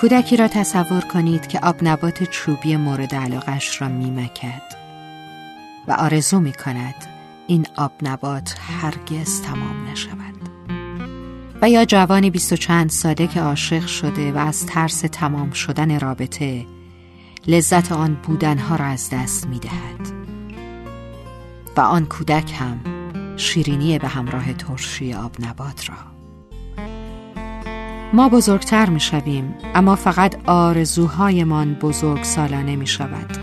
کودکی را تصور کنید که آب نبات چوبی مورد علاقش را میمکد و آرزو می کند این آب نبات هرگز تمام نشود. و یا جوانی بیست و چند ساله که عاشق شده و از ترس تمام شدن رابطه لذت آن بودنها را از دست می دهد و آن کودک هم شیرینی به همراه ترشی آب نبات را. ما بزرگتر می شویم اما فقط آرزوهایمان بزرگ سالانه می شود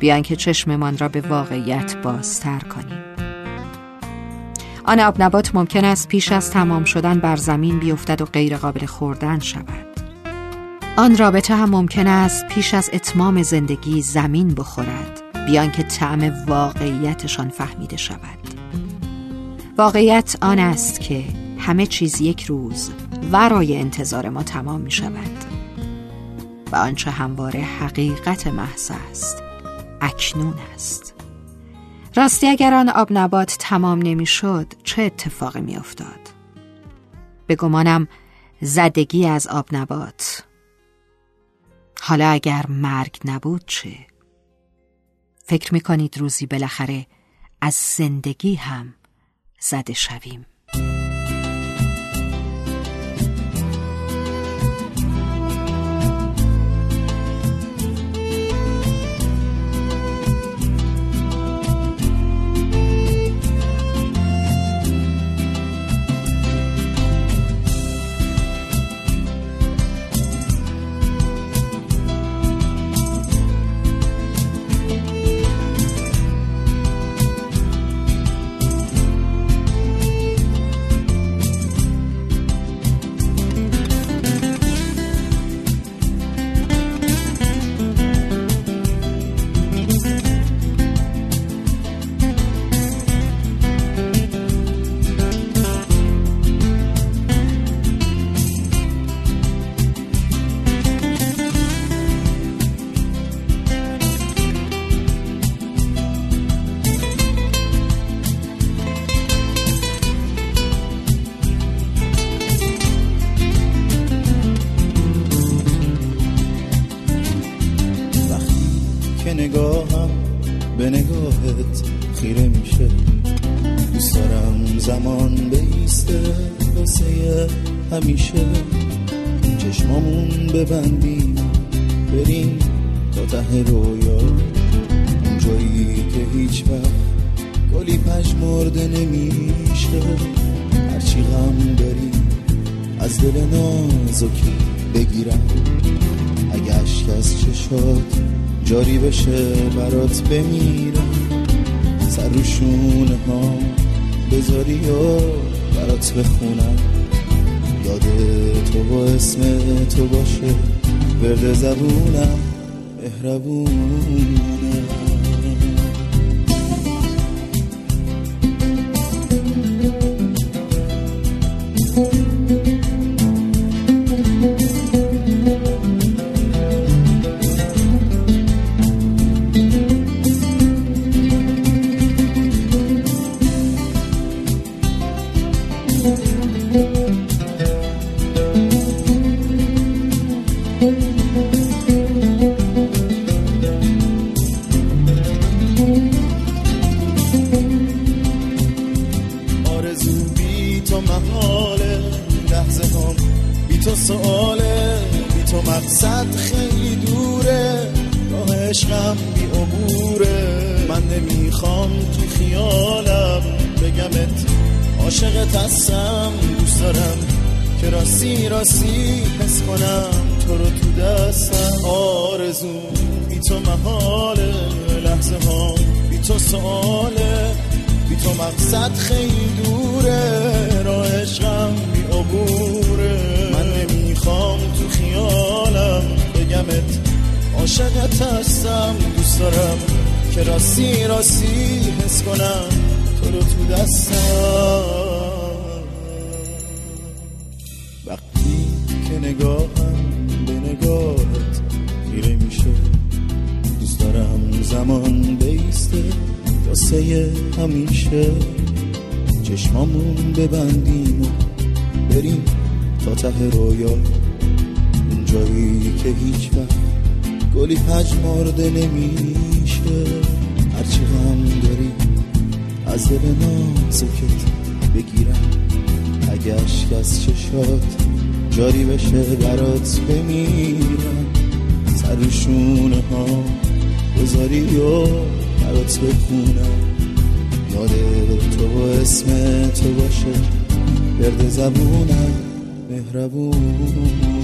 بیان که چشممان را به واقعیت بازتر کنیم. آن آب نبات ممکن است پیش از تمام شدن بر زمین بیفتد و غیر قابل خوردن شود. آن رابطه هم ممکن است پیش از اتمام زندگی زمین بخورد. بیان که طعم واقعیتشان فهمیده شود. واقعیت آن است که همه چیز یک روز ورای انتظار ما تمام می شود و آنچه همواره حقیقت محض است اکنون است راستی اگر آن آب نبات تمام نمی‌شد چه اتفاقی می افتاد؟ به گمانم زدگی از آب نبات حالا اگر مرگ نبود چه؟ فکر می کنید روزی بالاخره از زندگی هم زده شویم نگاهم به نگاهت خیره میشه. دوست دارم زمان بیسته واسه همیشه. چشمامون ببندیم بریم تا ته رویا. اونجایی که هیچ وقت گلی مرده نمیشه. هرچی غم داری از دل نازکی بگیرم. عشق از چشات جاری بشه برات بمیرم. سر روشونه ها بذاری و برات بخونم. یاد تو و اسم تو باشه. ورد زبونم مهربونم. سواله بی تو مقصد خیلی دوره. راه عشقم بی عبوره. من نمی‌خوام تو خیالم بگمت عاشقت هستم دوست دارم که راستی راستی حس کنم. تو رو تو دستم. آرزو بی تو محاله. لحظه ها بی تو سواله بی تو مقصد خیلی دوره. راه عشقم بی عبوره بگمت عاشقت هستم دوست دارم که راستی راستی حس کنم. تو رو تو دستم. وقتی که نگاهم به نگاهت خیره میشه دوست دارم زمان بیسته واسه همیشه. چشمامون ببندیم و بریم تا ته رویا. جایی که هیچ وقت گلی پجمارده نمیشه. هرچی غم داری از دل نازکت بگیرم. اگه عشق از چشات جاری بشه برات بمیرم. سر ها بذاری و برات بخونم. یاد تو و اسم تو باشه گرد زبونم مهربون.